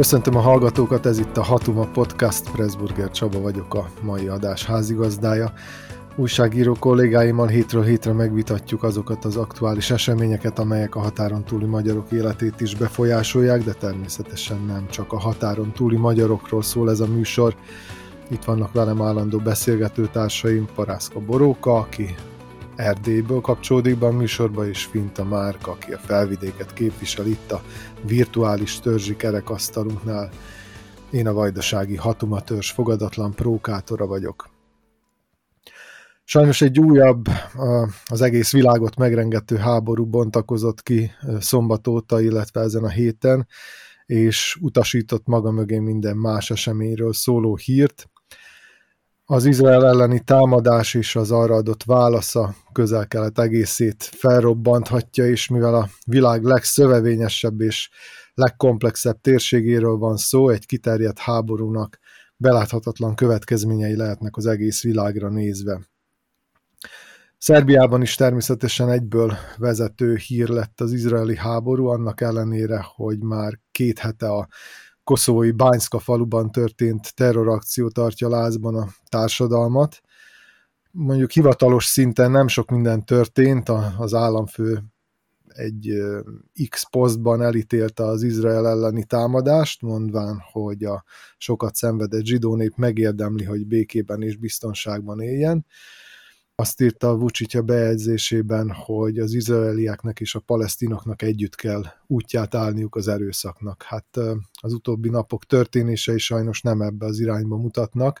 Köszöntöm a hallgatókat, ez itt a Hatuma Podcast, Pressburger Csaba vagyok a mai adás házigazdája. Újságíró kollégáimmal hétről hétre megvitatjuk azokat az aktuális eseményeket, amelyek a határon túli magyarok életét is befolyásolják, de természetesen nem csak a határon túli magyarokról szól ez a műsor. Itt vannak velem állandó beszélgetőtársaim, Parászka Boróka, aki Erdélyből kapcsolódik be a műsorba, és Finta Márk, aki a felvidéket képvisel itt a virtuális törzsi kerekasztalunknál. Én a vajdasági Hatuma törzs fogadatlan prókátora vagyok. Sajnos egy újabb, az egész világot megrengető háború bontakozott ki szombat óta, illetve ezen a héten, és utasított maga mögé minden más eseményről szóló hírt, az Izrael elleni támadás és az arra adott válasza közel-kelet egészét felrobbanthatja, és mivel a világ legszövevényesebb és legkomplexebb térségéről van szó, egy kiterjedt háborúnak beláthatatlan következményei lehetnek az egész világra nézve. Szerbiában is természetesen egyből vezető hír lett az izraeli háború, annak ellenére, hogy már két hete a koszovói Bányszka faluban történt terrorakció tartja lázban a társadalmat. Mondjuk hivatalos szinten nem sok minden történt, az államfő egy X posztban elítélte az Izrael elleni támadást, mondván, hogy a sokat szenvedett zsidó nép megérdemli, hogy békében és biztonságban éljen. Azt írta a Vucitya bejegyzésében, hogy az izraelieknek és a palesztinoknak együtt kell útját állniuk az erőszaknak. Hát az utóbbi napok történései sajnos nem ebbe az irányba mutatnak.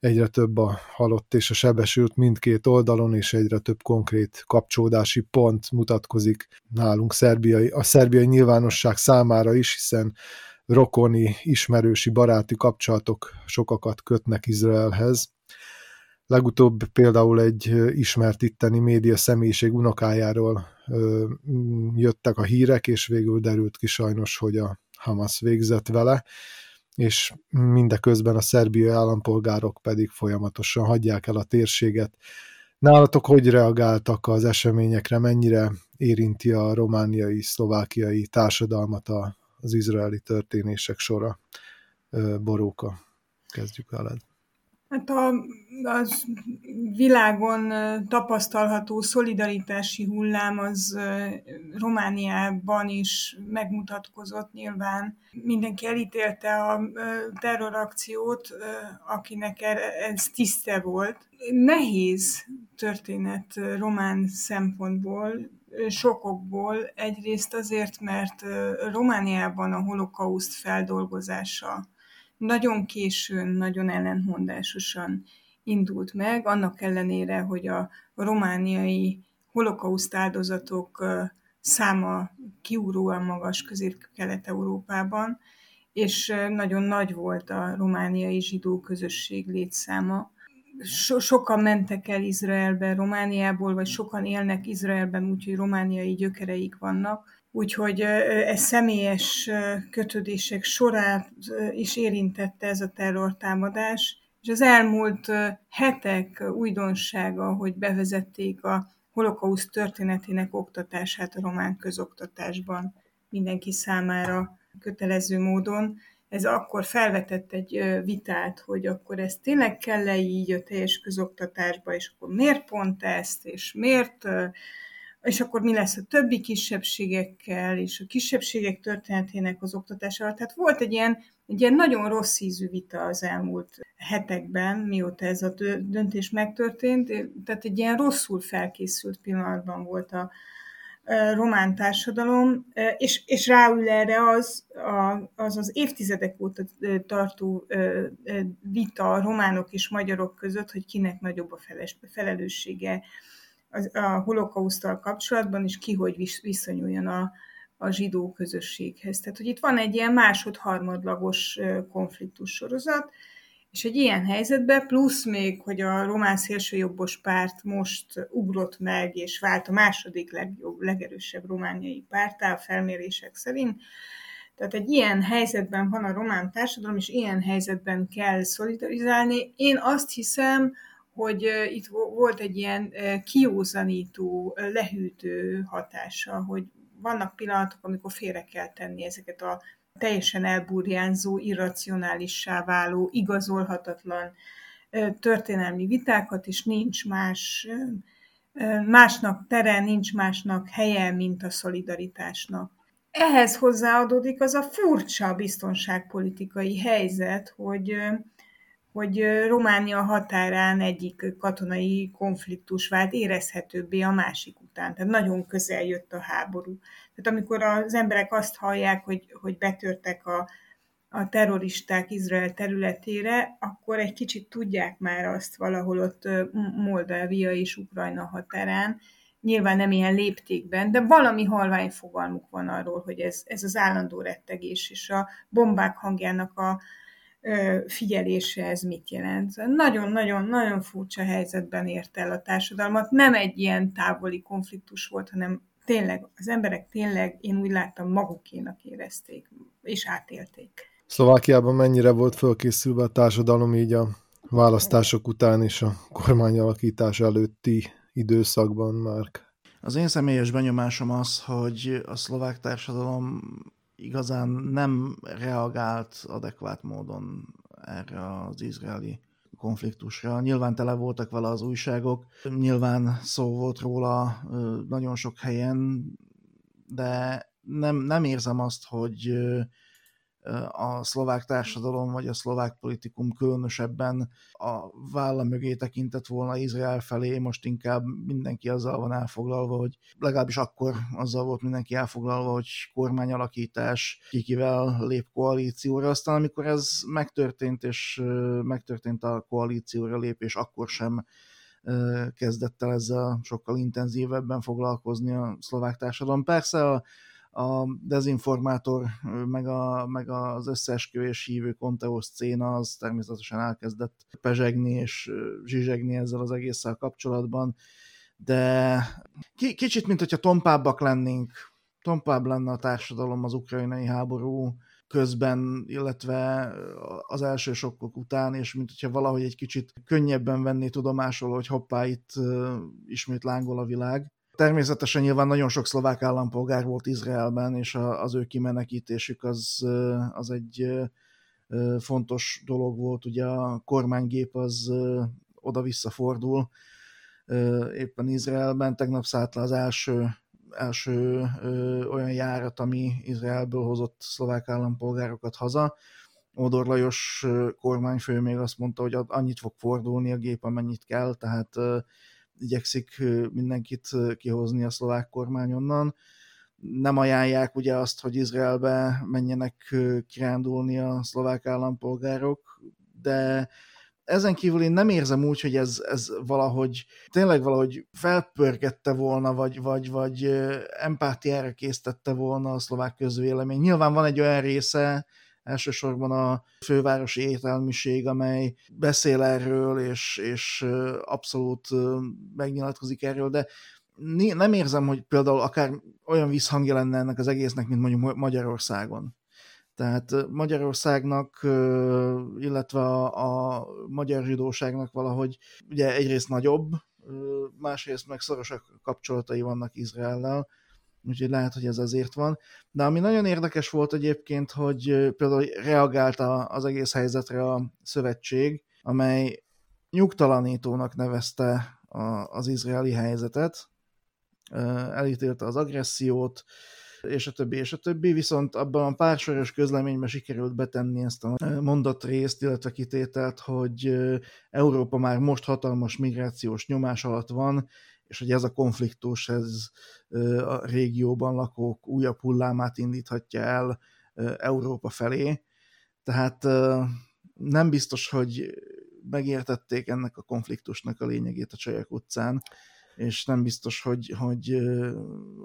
Egyre több a halott és a sebesült mindkét oldalon, és egyre több konkrét kapcsolódási pont mutatkozik nálunk szerbiai, a szerbiai nyilvánosság számára is, hiszen rokoni, ismerősi, baráti kapcsolatok sokakat kötnek Izraelhez Legutóbb például egy ismert itteni média személyiség unokájáról jöttek a hírek, és végül derült ki sajnos, hogy a Hamas végzett vele, és mindeközben a szerbiai állampolgárok pedig folyamatosan hagyják el a térséget. Nálatok hogy reagáltak az eseményekre, mennyire érinti a romániai, szlovákiai társadalmat az izraeli történések sora? Boróka, kezdjük veled. Hát a, az világon tapasztalható szolidaritási hullám az Romániában is megmutatkozott nyilván. Mindenki elítélte a terrorakciót, akinek ez tiszte volt. Nehéz történet román szempontból, sokokból. Egyrészt azért, mert Romániában a holokauszt feldolgozása nagyon későn, nagyon ellentmondásosan indult meg, annak ellenére, hogy a romániai holokauszt áldozatok száma kiugróan magas közép-kelet-európában, és nagyon nagy volt a romániai zsidó közösség létszáma. So- sokan mentek el Izraelbe Romániából, vagy sokan élnek Izraelben, úgyhogy romániai gyökereik vannak, Úgyhogy ez személyes kötődések sorát is érintette ez a terrortámadás, és az elmúlt hetek újdonsága, hogy bevezették a holokauszt történetének oktatását a román közoktatásban mindenki számára kötelező módon. Ez akkor felvetett egy vitát, hogy akkor ez tényleg kell-e így a teljes közoktatásba, és akkor miért pont ezt, és miért és akkor mi lesz a többi kisebbségekkel, és a kisebbségek történetének az oktatásával. Tehát volt egy ilyen, egy ilyen nagyon rossz ízű vita az elmúlt hetekben, mióta ez a döntés megtörtént, tehát egy ilyen rosszul felkészült pillanatban volt a, román társadalom, és, és ráül erre az, az az évtizedek óta tartó vita a románok és magyarok között, hogy kinek nagyobb a felelőssége a holokausztal kapcsolatban, és ki hogy viszonyuljon a, a zsidó közösséghez. Tehát, hogy itt van egy ilyen másod-harmadlagos konfliktus sorozat, és egy ilyen helyzetben, plusz még, hogy a román szélsőjobbos párt most ugrott meg, és vált a második legjobb, legerősebb romániai pártá felmérések szerint, tehát egy ilyen helyzetben van a román társadalom, és ilyen helyzetben kell szolidarizálni. Én azt hiszem, hogy itt volt egy ilyen kiózanító, lehűtő hatása, hogy vannak pillanatok, amikor félre kell tenni ezeket a teljesen elburjánzó, irracionálissá váló, igazolhatatlan történelmi vitákat, és nincs más, másnak tere, nincs másnak helye, mint a szolidaritásnak. Ehhez hozzáadódik az a furcsa biztonságpolitikai helyzet, hogy hogy Románia határán egyik katonai konfliktus vált érezhetőbbé a másik után. Tehát nagyon közel jött a háború. Tehát amikor az emberek azt hallják, hogy, hogy betörtek a, a terroristák Izrael területére, akkor egy kicsit tudják már azt valahol ott Moldávia és Ukrajna határán, nyilván nem ilyen léptékben, de valami halvány fogalmuk van arról, hogy ez, ez az állandó rettegés és a bombák hangjának a, figyelése ez mit jelent. Nagyon-nagyon-nagyon furcsa helyzetben ért el a társadalmat. Nem egy ilyen távoli konfliktus volt, hanem tényleg, az emberek tényleg, én úgy láttam, magukénak érezték, és átélték. Szlovákiában mennyire volt fölkészülve a társadalom így a választások után és a kormányalakítás előtti időszakban már? Az én személyes benyomásom az, hogy a szlovák társadalom igazán nem reagált adekvát módon erre az izraeli konfliktusra. Nyilván tele voltak vele az újságok, nyilván szó volt róla nagyon sok helyen, de nem, nem érzem azt, hogy a szlovák társadalom vagy a szlovák politikum különösebben a válla mögé tekintett volna Izrael felé, most inkább mindenki azzal van elfoglalva, hogy legalábbis akkor azzal volt mindenki elfoglalva, hogy kormányalakítás, kikivel lép koalícióra. Aztán amikor ez megtörtént, és megtörtént a koalícióra lépés, akkor sem kezdett el ezzel sokkal intenzívebben foglalkozni a szlovák társadalom. Persze a a dezinformátor, meg, a, meg az összeesküvés hívő Conteos széna az természetesen elkezdett pezsegni és zsizsegni ezzel az egésszel kapcsolatban, de kicsit, mint hogyha tompábbak lennénk, tompább lenne a társadalom az ukrajnai háború közben, illetve az első sokkok után, és mint hogyha valahogy egy kicsit könnyebben venné tudomásul, hogy hoppá, itt ismét lángol a világ. Természetesen nyilván nagyon sok szlovák állampolgár volt Izraelben, és az ő kimenekítésük az, az egy fontos dolog volt. Ugye a kormánygép az oda-vissza fordul éppen Izraelben. Tegnap szállt le az első, első olyan járat, ami Izraelből hozott szlovák állampolgárokat haza. Ódor Lajos kormányfő még azt mondta, hogy annyit fog fordulni a gép, amennyit kell, tehát igyekszik mindenkit kihozni a szlovák kormány onnan. Nem ajánlják ugye azt, hogy Izraelbe menjenek kirándulni a szlovák állampolgárok, de ezen kívül én nem érzem úgy, hogy ez, ez valahogy, tényleg valahogy felpörgette volna, vagy, vagy, vagy empátiára késztette volna a szlovák közvélemény. Nyilván van egy olyan része elsősorban a fővárosi értelmiség, amely beszél erről, és, és abszolút megnyilatkozik erről, de nem érzem, hogy például akár olyan visszhangja lenne ennek az egésznek, mint mondjuk Magyarországon. Tehát Magyarországnak, illetve a, a magyar zsidóságnak valahogy ugye egyrészt nagyobb, másrészt meg szorosak kapcsolatai vannak Izraellel, úgyhogy lehet, hogy ez azért van. De ami nagyon érdekes volt egyébként, hogy például reagált az egész helyzetre a szövetség, amely nyugtalanítónak nevezte az izraeli helyzetet, elítélte az agressziót, és a többi, és a többi, viszont abban a pár soros közleményben sikerült betenni ezt a mondatrészt, illetve kitételt, hogy Európa már most hatalmas migrációs nyomás alatt van, és hogy ez a konfliktus, ez a régióban lakók újabb hullámát indíthatja el Európa felé. Tehát nem biztos, hogy megértették ennek a konfliktusnak a lényegét a Csajak utcán, és nem biztos, hogy, hogy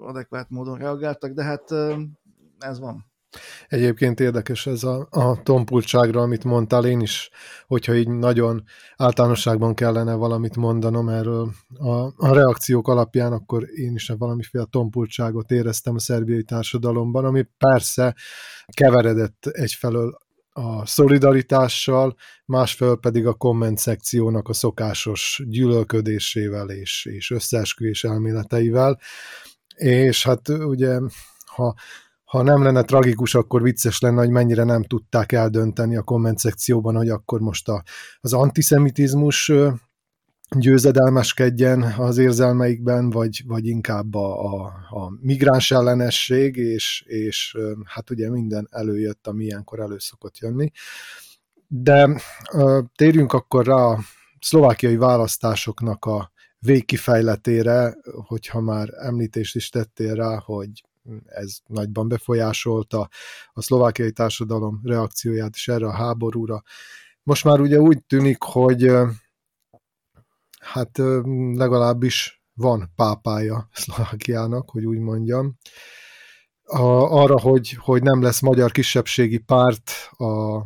adekvát módon reagáltak, de hát ez van. Egyébként érdekes ez a, a tompultságra, amit mondtál, én is, hogyha így nagyon általánosságban kellene valamit mondanom erről a, a reakciók alapján, akkor én is valamiféle tompultságot éreztem a szerbiai társadalomban, ami persze keveredett egyfelől a szolidaritással, másfelől pedig a komment szekciónak a szokásos gyűlölködésével és, és összeesküvés elméleteivel. És hát ugye, ha ha nem lenne tragikus, akkor vicces lenne, hogy mennyire nem tudták eldönteni a komment szekcióban, hogy akkor most a, az antiszemitizmus győzedelmeskedjen az érzelmeikben, vagy, vagy inkább a, a, a migráns ellenesség, és, és hát ugye minden előjött, ami ilyenkor elő szokott jönni. De térjünk akkor rá a szlovákiai választásoknak a végkifejletére, hogyha már említést is tettél rá, hogy ez nagyban befolyásolta a szlovákiai társadalom reakcióját is erre a háborúra. Most már ugye úgy tűnik, hogy hát legalábbis van pápája Szlovákiának, hogy úgy mondjam. A, arra, hogy, hogy nem lesz magyar kisebbségi párt a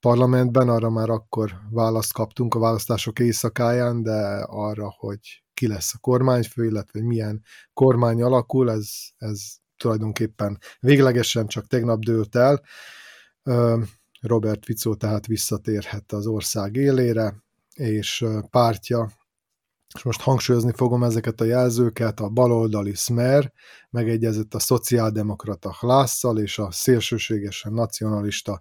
parlamentben, arra már akkor választ kaptunk a választások éjszakáján, de arra, hogy ki lesz a kormányfő, illetve milyen kormány alakul, ez, ez tulajdonképpen véglegesen csak tegnap dőlt el. Robert Fico tehát visszatérhet az ország élére, és pártja, és most hangsúlyozni fogom ezeket a jelzőket, a baloldali Smer megegyezett a szociáldemokrata Hlásszal és a szélsőségesen nacionalista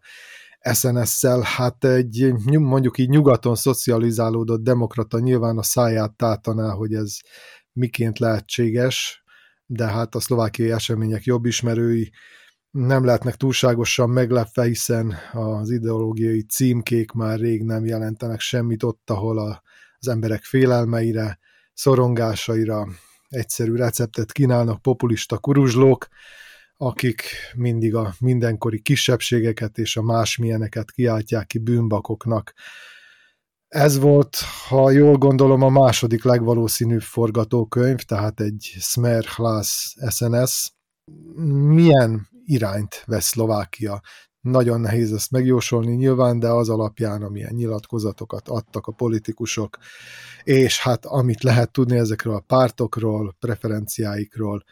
SNS-szel, hát egy mondjuk így nyugaton szocializálódott demokrata nyilván a száját tátaná, hogy ez miként lehetséges, de hát a szlovákiai események jobb ismerői nem lehetnek túlságosan meglepve, hiszen az ideológiai címkék már rég nem jelentenek semmit ott, ahol a, az emberek félelmeire, szorongásaira egyszerű receptet kínálnak populista kuruzslók, akik mindig a mindenkori kisebbségeket és a másmilyeneket kiáltják ki bűnbakoknak. Ez volt, ha jól gondolom, a második legvalószínűbb forgatókönyv, tehát egy Smer Hlász SNS. Milyen irányt vesz Szlovákia? Nagyon nehéz ezt megjósolni nyilván, de az alapján, amilyen nyilatkozatokat adtak a politikusok, és hát amit lehet tudni ezekről a pártokról, preferenciáikról,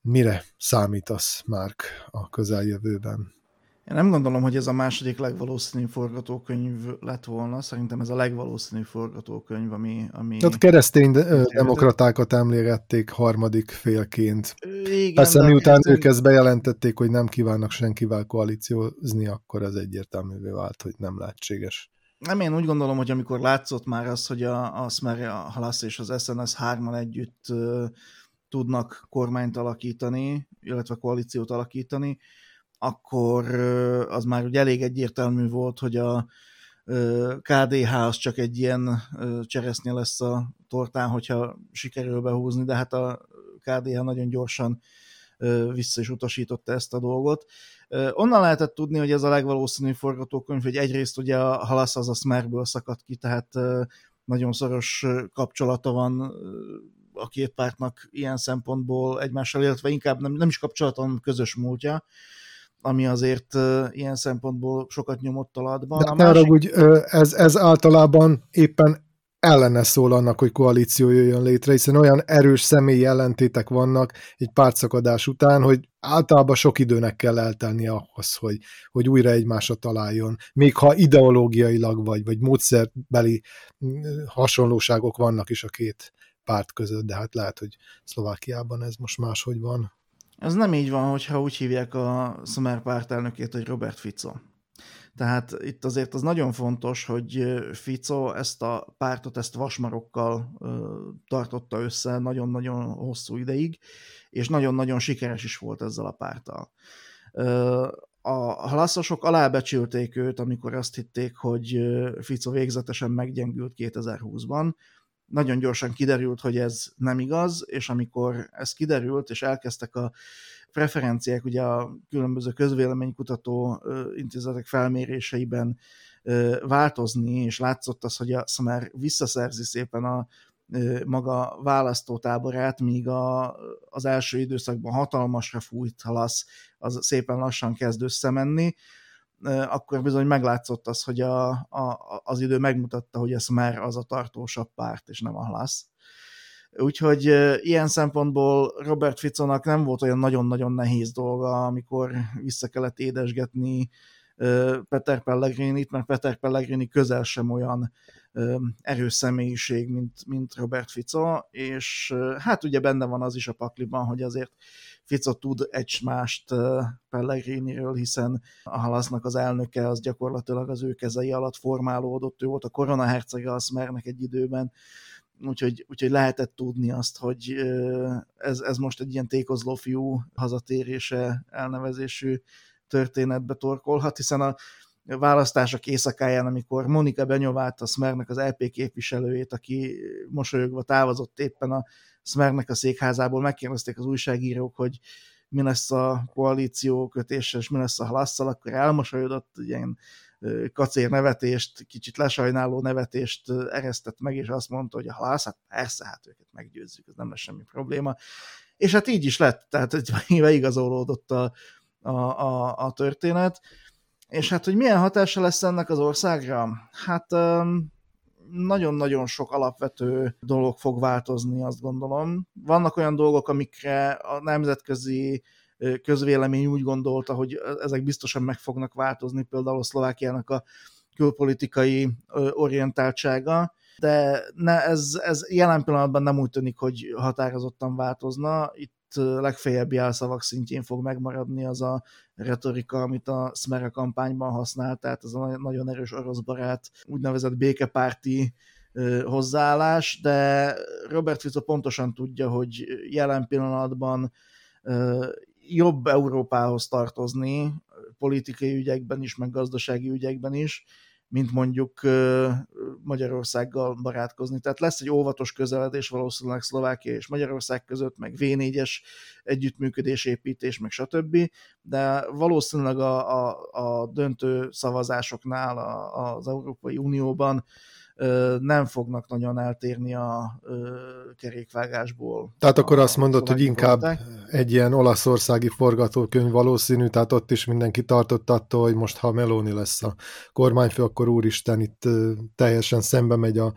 mire számítasz, Márk, a közeljövőben? Én nem gondolom, hogy ez a második legvalószínűbb forgatókönyv lett volna. Szerintem ez a legvalószínűbb forgatókönyv, ami... ami... Tehát keresztény demokratákat emlégették harmadik félként. Igen, Persze miután keresztény... ők ezt bejelentették, hogy nem kívánnak senkivel koalíciózni, akkor ez egyértelművé vált, hogy nem lehetséges. Nem, én úgy gondolom, hogy amikor látszott már az, hogy a, a Smer, a Halasz és az SNS hárman együtt uh, tudnak kormányt alakítani, illetve koalíciót alakítani, akkor az már ugye elég egyértelmű volt, hogy a KDH az csak egy ilyen cseresznye lesz a tortán, hogyha sikerül behúzni, de hát a KDH nagyon gyorsan vissza is utasította ezt a dolgot. Onnan lehetett tudni, hogy ez a legvalószínűbb forgatókönyv, hogy egyrészt ugye a Halasz az a Smerből szakadt ki, tehát nagyon szoros kapcsolata van a két pártnak ilyen szempontból egymással, illetve inkább nem, nem is kapcsolaton közös múltja, ami azért uh, ilyen szempontból sokat nyomott alatban. De a másik... úgy, ez, ez általában éppen ellene szól annak, hogy koalíció jöjjön létre, hiszen olyan erős személyi ellentétek vannak egy pártszakadás után, hogy általában sok időnek kell eltelni ahhoz, hogy, hogy újra egymásra találjon. Még ha ideológiailag vagy, vagy módszerbeli hasonlóságok vannak is a két párt között, de hát lehet, hogy Szlovákiában ez most máshogy van. Ez nem így van, hogyha úgy hívják a Szumer pártelnökét, hogy Robert Fico. Tehát itt azért az nagyon fontos, hogy Fico ezt a pártot, ezt vasmarokkal tartotta össze nagyon-nagyon hosszú ideig, és nagyon-nagyon sikeres is volt ezzel a párttal. A halaszosok alábecsülték őt, amikor azt hitték, hogy Fico végzetesen meggyengült 2020-ban, nagyon gyorsan kiderült, hogy ez nem igaz, és amikor ez kiderült, és elkezdtek a preferenciák ugye a különböző közvéleménykutató intézetek felméréseiben változni, és látszott az, hogy a Szumer visszaszerzi szépen a maga választótáborát, míg a, az első időszakban hatalmasra fújt halasz, az szépen lassan kezd összemenni, akkor bizony meglátszott az, hogy a, a, az idő megmutatta, hogy ez már az a tartósabb párt, és nem a Hlász. Úgyhogy ilyen szempontból Robert Ficonak nem volt olyan nagyon-nagyon nehéz dolga, amikor vissza kellett édesgetni Peter Pellegrinit, mert Peter Pellegrini közel sem olyan erős személyiség, mint, mint Robert Fico, és hát ugye benne van az is a pakliban, hogy azért Fico tud egy mást Pellegriniről, hiszen a halasznak az elnöke az gyakorlatilag az ő kezei alatt formálódott, ő volt a koronahercege a Smernek egy időben, úgyhogy, úgyhogy lehetett tudni azt, hogy ez, ez most egy ilyen tékozló fiú hazatérése elnevezésű történetbe torkolhat, hiszen a választások éjszakáján, amikor Monika Benyovált a Smernek az LP képviselőjét, aki mosolyogva távozott éppen a Smernek a székházából, megkérdezték az újságírók, hogy mi lesz a koalíció kötése, és mi lesz a halasszal, akkor elmosolyodott, ilyen kacér nevetést, kicsit lesajnáló nevetést eresztett meg, és azt mondta, hogy a halász, hát persze, hát őket meggyőzzük, ez nem lesz semmi probléma. És hát így is lett, tehát beigazolódott a, a, a, a történet. És hát, hogy milyen hatása lesz ennek az országra? Hát nagyon-nagyon sok alapvető dolog fog változni, azt gondolom. Vannak olyan dolgok, amikre a nemzetközi közvélemény úgy gondolta, hogy ezek biztosan meg fognak változni, például a Szlovákiának a külpolitikai orientáltsága, de ne, ez, ez jelen pillanatban nem úgy tűnik, hogy határozottan változna. Itt legfeljebb jelszavak szintjén fog megmaradni az a retorika, amit a Smera kampányban használt, tehát ez a nagyon erős orosz barát, úgynevezett békepárti hozzáállás, de Robert Fico pontosan tudja, hogy jelen pillanatban jobb Európához tartozni, politikai ügyekben is, meg gazdasági ügyekben is, mint mondjuk Magyarországgal barátkozni. Tehát lesz egy óvatos közeledés valószínűleg Szlovákia és Magyarország között, meg V4-es együttműködés, építés, meg stb. De valószínűleg a, a, a döntő szavazásoknál a, az Európai Unióban nem fognak nagyon eltérni a kerékvágásból. Tehát akkor azt mondod, hogy inkább volták. egy ilyen olaszországi forgatókönyv valószínű, tehát ott is mindenki tartott attól, hogy most ha Meloni lesz a kormányfő, akkor úristen itt teljesen szembe megy a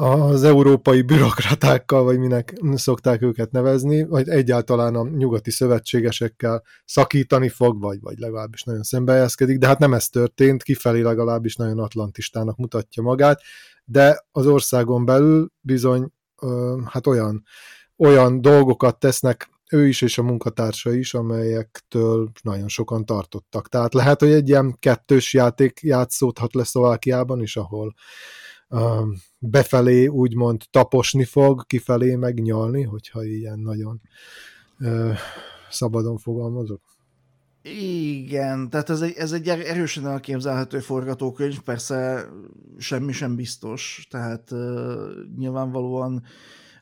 az európai bürokratákkal, vagy minek szokták őket nevezni, vagy egyáltalán a nyugati szövetségesekkel szakítani fog, vagy, vagy legalábbis nagyon szembehelyezkedik, de hát nem ez történt, kifelé legalábbis nagyon atlantistának mutatja magát, de az országon belül bizony hát olyan, olyan dolgokat tesznek ő is és a munkatársa is, amelyektől nagyon sokan tartottak. Tehát lehet, hogy egy ilyen kettős játék játszódhat le Szlovákiában is, ahol befelé úgymond taposni fog, kifelé megnyalni, hogyha ilyen nagyon szabadon fogalmazok. Igen, tehát ez egy, ez egy er-, erősen elképzelhető forgatókönyv, persze semmi sem biztos, tehát uh, nyilvánvalóan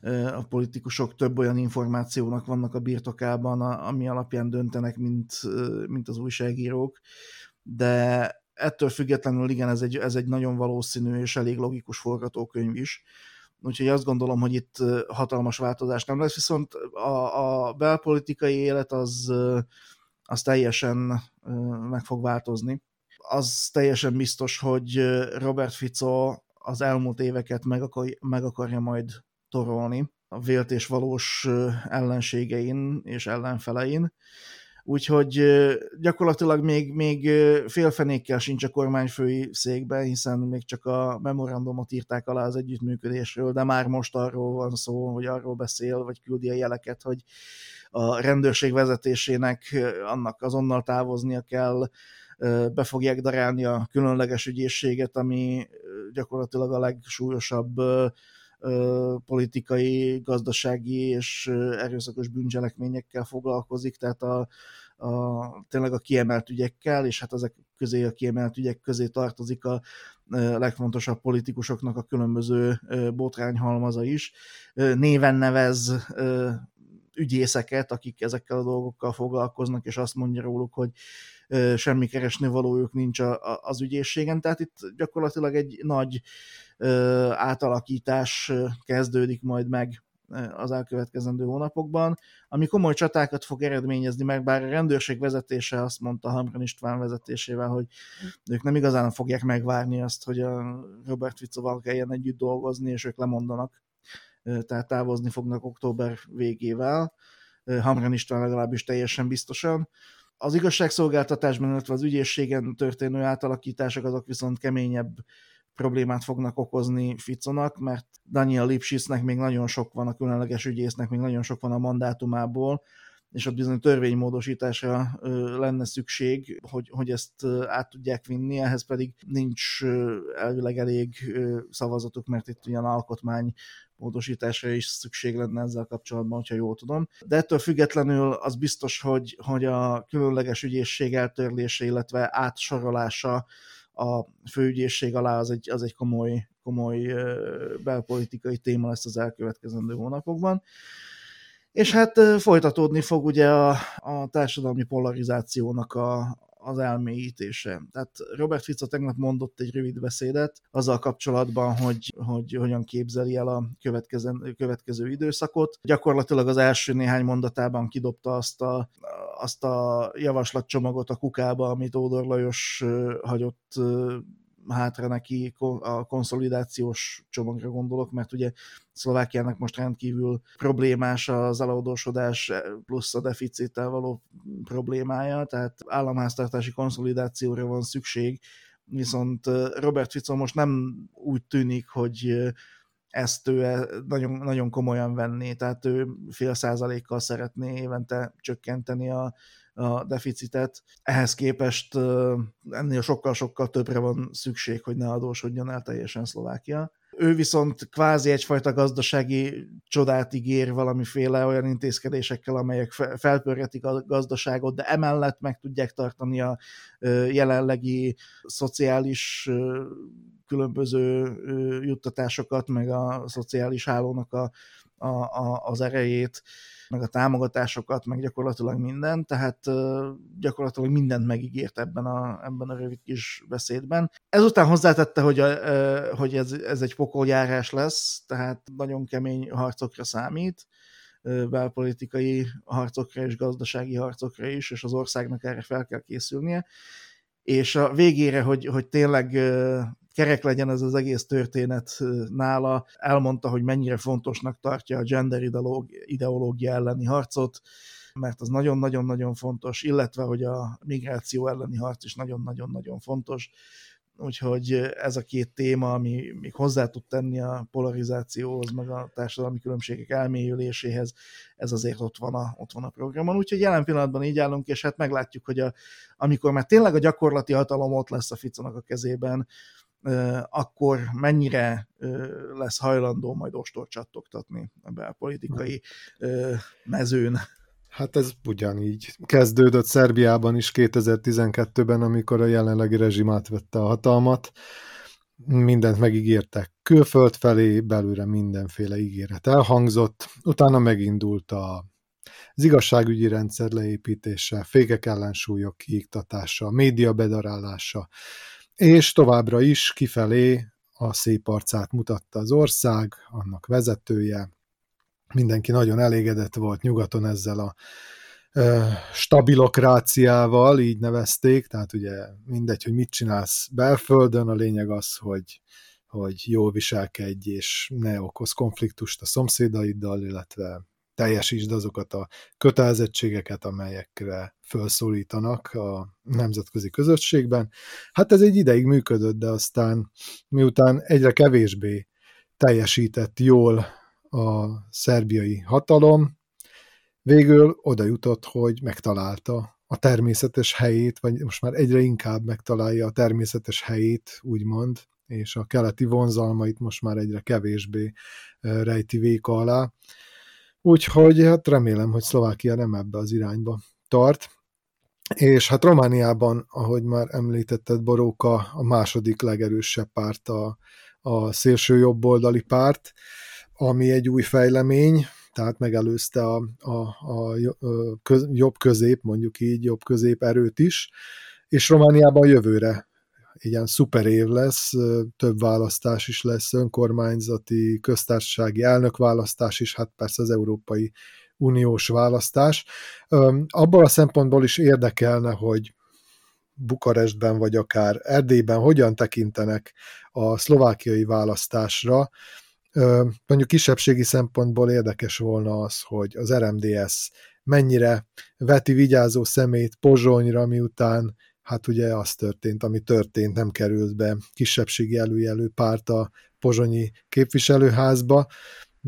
uh, a politikusok több olyan információnak vannak a birtokában, ami alapján döntenek, mint, uh, mint az újságírók, de ettől függetlenül igen, ez egy, ez egy nagyon valószínű és elég logikus forgatókönyv is. Úgyhogy azt gondolom, hogy itt hatalmas változás nem lesz, viszont a, a belpolitikai élet az, az teljesen meg fog változni. Az teljesen biztos, hogy Robert Fico az elmúlt éveket meg, akar, meg akarja majd torolni a vélt és valós ellenségein és ellenfelein úgyhogy gyakorlatilag még, még félfenékkel sincs a kormányfői székben, hiszen még csak a memorandumot írták alá az együttműködésről, de már most arról van szó, hogy arról beszél, vagy küldi a jeleket, hogy a rendőrség vezetésének annak azonnal távoznia kell, be fogják darálni a különleges ügyészséget, ami gyakorlatilag a legsúlyosabb politikai, gazdasági és erőszakos bűncselekményekkel foglalkozik, tehát a, a, tényleg a kiemelt ügyekkel, és hát ezek közé a kiemelt ügyek közé tartozik a legfontosabb politikusoknak a különböző botrányhalmaza is. Néven nevez ügyészeket, akik ezekkel a dolgokkal foglalkoznak, és azt mondja róluk, hogy semmi keresni valójuk nincs az ügyészségen, tehát itt gyakorlatilag egy nagy átalakítás kezdődik majd meg az elkövetkezendő hónapokban, ami komoly csatákat fog eredményezni meg, bár a rendőrség vezetése azt mondta Hamran István vezetésével, hogy ők nem igazán fogják megvárni azt, hogy a Robert Ficoval kelljen együtt dolgozni, és ők lemondanak, tehát távozni fognak október végével. Hamran István legalábbis teljesen biztosan. Az igazságszolgáltatásban, illetve az ügyészségen történő átalakítások azok viszont keményebb problémát fognak okozni Ficonak, mert Daniel Lipsisnek még nagyon sok van, a különleges ügyésznek még nagyon sok van a mandátumából, és ott bizony törvénymódosításra lenne szükség, hogy, hogy ezt át tudják vinni, ehhez pedig nincs elvileg elég szavazatuk, mert itt ugyan alkotmány módosításra is szükség lenne ezzel kapcsolatban, hogyha jól tudom. De ettől függetlenül az biztos, hogy, hogy a különleges ügyészség eltörlése, illetve átsorolása a főügyészség alá az egy, az egy komoly, komoly belpolitikai téma lesz az elkövetkezendő hónapokban. És hát folytatódni fog ugye a, a társadalmi polarizációnak a, az elmélyítése. Tehát Robert Fico tegnap mondott egy rövid beszédet azzal kapcsolatban, hogy, hogy hogyan képzeli el a következő, következő időszakot. Gyakorlatilag az első néhány mondatában kidobta azt a, azt a javaslatcsomagot a kukába, amit Ódor Lajos hagyott hátra neki a konszolidációs csomagra gondolok, mert ugye Szlovákiának most rendkívül problémás az eladósodás plusz a deficittel való problémája, tehát államháztartási konszolidációra van szükség, viszont Robert Fico most nem úgy tűnik, hogy ezt ő e, nagyon, nagyon komolyan venné, tehát ő fél százalékkal szeretné évente csökkenteni a, a deficitet. Ehhez képest ennél sokkal-sokkal többre van szükség, hogy ne adósodjon el teljesen Szlovákia. Ő viszont kvázi egyfajta gazdasági csodát ígér valamiféle olyan intézkedésekkel, amelyek felpörgetik a gazdaságot, de emellett meg tudják tartani a jelenlegi szociális különböző juttatásokat, meg a szociális hálónak a, a, a, az erejét meg a támogatásokat, meg gyakorlatilag minden, tehát gyakorlatilag mindent megígért ebben a, ebben a rövid kis beszédben. Ezután hozzátette, hogy, a, hogy ez, ez egy pokoljárás lesz, tehát nagyon kemény harcokra számít, belpolitikai harcokra és gazdasági harcokra is, és az országnak erre fel kell készülnie. És a végére, hogy, hogy tényleg kerek legyen ez az egész történet nála. Elmondta, hogy mennyire fontosnak tartja a gender ideológia elleni harcot, mert az nagyon-nagyon-nagyon fontos, illetve, hogy a migráció elleni harc is nagyon-nagyon-nagyon fontos. Úgyhogy ez a két téma, ami még hozzá tud tenni a polarizációhoz, meg a társadalmi különbségek elmélyüléséhez, ez azért ott van a, ott van a programon. Úgyhogy jelen pillanatban így állunk, és hát meglátjuk, hogy a, amikor már tényleg a gyakorlati hatalom ott lesz a Ficonak a kezében, akkor mennyire lesz hajlandó majd ostor csattogtatni ebbe a politikai mezőn. Hát ez ugyanígy kezdődött Szerbiában is 2012-ben, amikor a jelenlegi rezsim átvette a hatalmat. Mindent megígértek külföld felé, belőle mindenféle ígéret elhangzott, utána megindult a az igazságügyi rendszer leépítése, fékek ellensúlyok kiiktatása, média bedarálása, és továbbra is kifelé a szép arcát mutatta az ország, annak vezetője. Mindenki nagyon elégedett volt nyugaton ezzel a stabilokráciával, így nevezték, tehát ugye mindegy, hogy mit csinálsz belföldön, a lényeg az, hogy, hogy jól viselkedj, és ne okoz konfliktust a szomszédaiddal, illetve teljesítsd azokat a kötelezettségeket, amelyekre felszólítanak a nemzetközi közösségben. Hát ez egy ideig működött, de aztán miután egyre kevésbé teljesített jól a szerbiai hatalom, végül oda jutott, hogy megtalálta a természetes helyét, vagy most már egyre inkább megtalálja a természetes helyét, úgymond, és a keleti vonzalmait most már egyre kevésbé rejti véka alá. Úgyhogy hát remélem, hogy Szlovákia nem ebbe az irányba tart. És hát Romániában, ahogy már említetted, Boróka a második legerősebb párt a, a szélső jobboldali párt, ami egy új fejlemény, tehát megelőzte a, a, a köz, jobb közép, mondjuk így, jobb közép erőt is, és Romániában jövőre ilyen szuper év lesz, több választás is lesz, önkormányzati, köztársasági elnökválasztás is, hát persze az Európai Uniós választás. Abban a szempontból is érdekelne, hogy Bukarestben vagy akár Erdélyben hogyan tekintenek a szlovákiai választásra. Mondjuk kisebbségi szempontból érdekes volna az, hogy az RMDS mennyire veti vigyázó szemét Pozsonyra, miután hát ugye az történt, ami történt, nem került be kisebbségi előjelő párt a pozsonyi képviselőházba.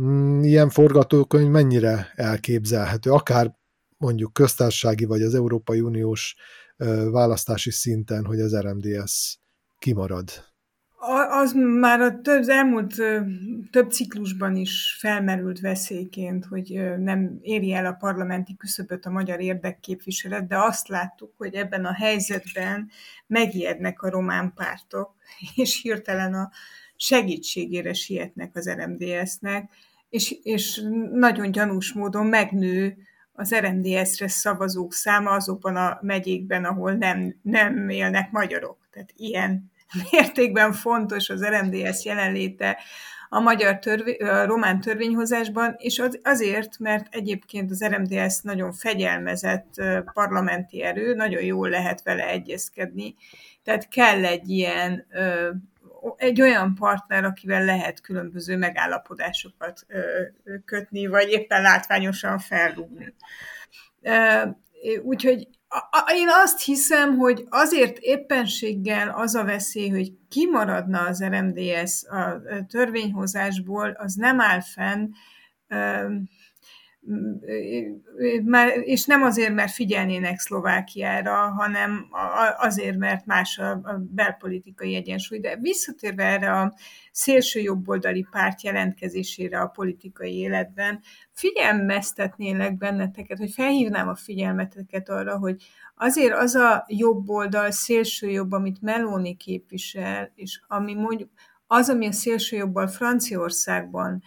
Mm, ilyen forgatókönyv mennyire elképzelhető, akár mondjuk köztársasági vagy az Európai Uniós választási szinten, hogy az RMDS kimarad? Az már a több, az elmúlt több ciklusban is felmerült veszélyként, hogy nem éri el a parlamenti küszöböt a magyar érdekképviselet, de azt láttuk, hogy ebben a helyzetben megijednek a román pártok, és hirtelen a segítségére sietnek az RMDS-nek, és, és nagyon gyanús módon megnő az RMDS-re szavazók száma azokban a megyékben, ahol nem, nem élnek magyarok. Tehát ilyen mértékben fontos az RMDS jelenléte a magyar törvé, a román törvényhozásban, és az, azért, mert egyébként az RMDS nagyon fegyelmezett parlamenti erő, nagyon jól lehet vele egyezkedni, tehát kell egy ilyen egy olyan partner, akivel lehet különböző megállapodásokat kötni, vagy éppen látványosan felrúgni. Úgyhogy én azt hiszem, hogy azért éppenséggel az a veszély, hogy kimaradna az RMDS a törvényhozásból, az nem áll fenn, és nem azért, mert figyelnének Szlovákiára, hanem azért, mert más a belpolitikai egyensúly. De visszatérve erre a szélső jobboldali párt jelentkezésére a politikai életben, figyelmeztetnélek benneteket, hogy felhívnám a figyelmeteket arra, hogy azért az a jobb oldal, szélső jobb, amit Meloni képvisel, és ami mondjuk az, ami a szélső jobbal Franciaországban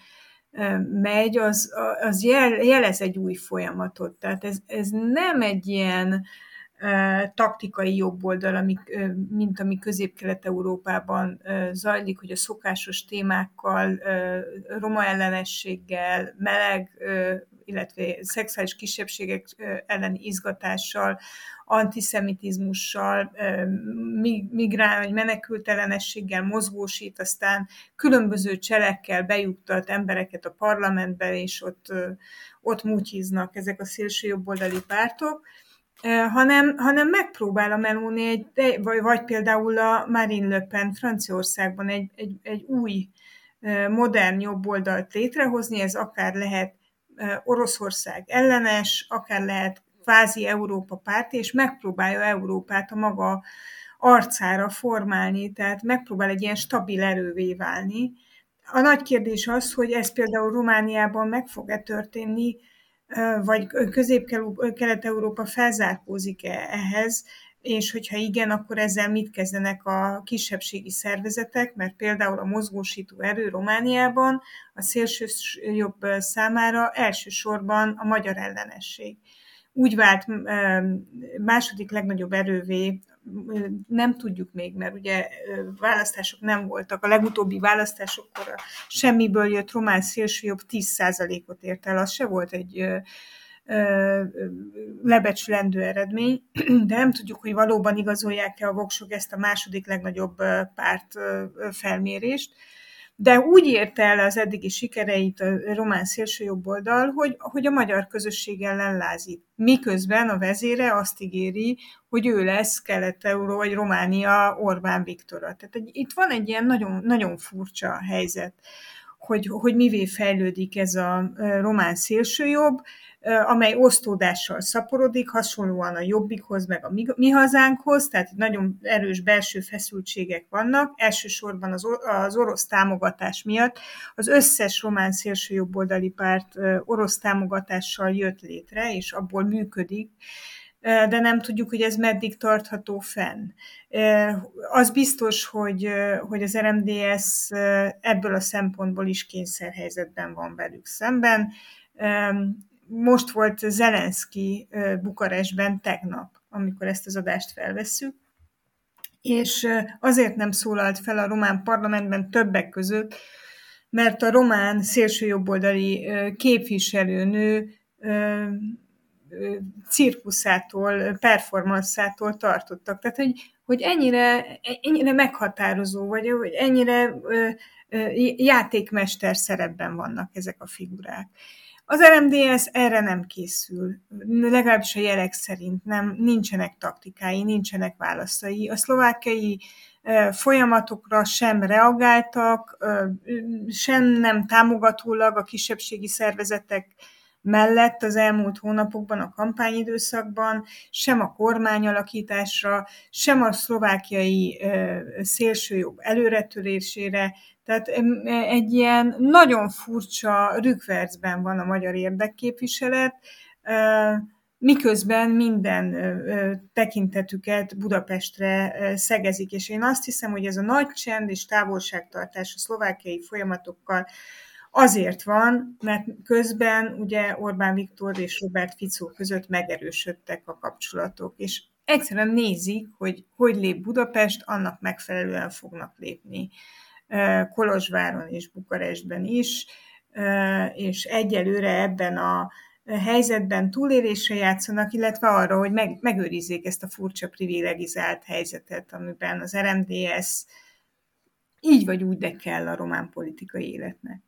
megy, az, az jel, jelez egy új folyamatot. Tehát ez, ez nem egy ilyen taktikai jobboldal, ami, mint ami közép-kelet-európában zajlik, hogy a szokásos témákkal, roma ellenességgel, meleg, illetve szexuális kisebbségek elleni izgatással, antiszemitizmussal, migrál vagy menekült ellenességgel mozgósít, aztán különböző cselekkel bejuttat embereket a parlamentbe, és ott, ott mutyiznak ezek a szélső jobboldali pártok. Hanem, hanem megpróbál a Meloni egy, vagy, vagy például a Marine Le Pen Franciaországban egy, egy, egy új, modern jobboldalt létrehozni, ez akár lehet Oroszország ellenes, akár lehet kvázi Európa párt, és megpróbálja Európát a maga arcára formálni, tehát megpróbál egy ilyen stabil erővé válni. A nagy kérdés az, hogy ez például Romániában meg fog-e történni, vagy Közép-Kelet-Európa felzárkózik-e ehhez, és hogyha igen, akkor ezzel mit kezdenek a kisebbségi szervezetek, mert például a mozgósító erő Romániában a szélső jobb számára elsősorban a magyar ellenesség. Úgy vált második legnagyobb erővé nem tudjuk még, mert ugye választások nem voltak. A legutóbbi választásokkor semmiből jött román szélsőjobb 10%-ot ért el. Az se volt egy lebecsülendő eredmény, de nem tudjuk, hogy valóban igazolják-e a voksok ezt a második legnagyobb párt felmérést de úgy érte el az eddigi sikereit a román szélsőjobboldal, hogy, hogy a magyar közösség ellen lázít. Miközben a vezére azt ígéri, hogy ő lesz Kelet-Euró vagy Románia Orbán Viktora. Tehát egy, itt van egy ilyen nagyon, nagyon furcsa helyzet, hogy, hogy mivé fejlődik ez a román szélsőjobb, amely osztódással szaporodik, hasonlóan a Jobbikhoz, meg a mi, mi hazánkhoz, tehát nagyon erős belső feszültségek vannak, elsősorban az, az orosz támogatás miatt. Az összes román szélsőjobboldali párt orosz támogatással jött létre, és abból működik, de nem tudjuk, hogy ez meddig tartható fenn. Az biztos, hogy, hogy az RMDS ebből a szempontból is kényszerhelyzetben van velük szemben most volt Zelenszky Bukarestben tegnap, amikor ezt az adást felvesszük, és azért nem szólalt fel a román parlamentben többek között, mert a román szélsőjobboldali képviselőnő cirkuszától, performanszától tartottak. Tehát, hogy, hogy ennyire, ennyire meghatározó, vagy hogy ennyire játékmester szerepben vannak ezek a figurák. Az RMDS erre nem készül, legalábbis a jelek szerint nem, nincsenek taktikái, nincsenek válaszai. A szlovákiai folyamatokra sem reagáltak, sem nem támogatólag a kisebbségi szervezetek mellett az elmúlt hónapokban, a kampányidőszakban, sem a kormányalakításra, sem a szlovákiai szélsőjobb előretörésére, tehát egy ilyen nagyon furcsa rükvercben van a magyar érdekképviselet, miközben minden tekintetüket Budapestre szegezik, és én azt hiszem, hogy ez a nagy csend és távolságtartás a szlovákiai folyamatokkal azért van, mert közben ugye Orbán Viktor és Robert Fico között megerősödtek a kapcsolatok, és egyszerűen nézik, hogy hogy lép Budapest, annak megfelelően fognak lépni Kolozsváron és Bukarestben is, és egyelőre ebben a helyzetben túlélésre játszanak, illetve arra, hogy meg, megőrizzék ezt a furcsa privilegizált helyzetet, amiben az RMDS így vagy úgy, de kell a román politikai életnek.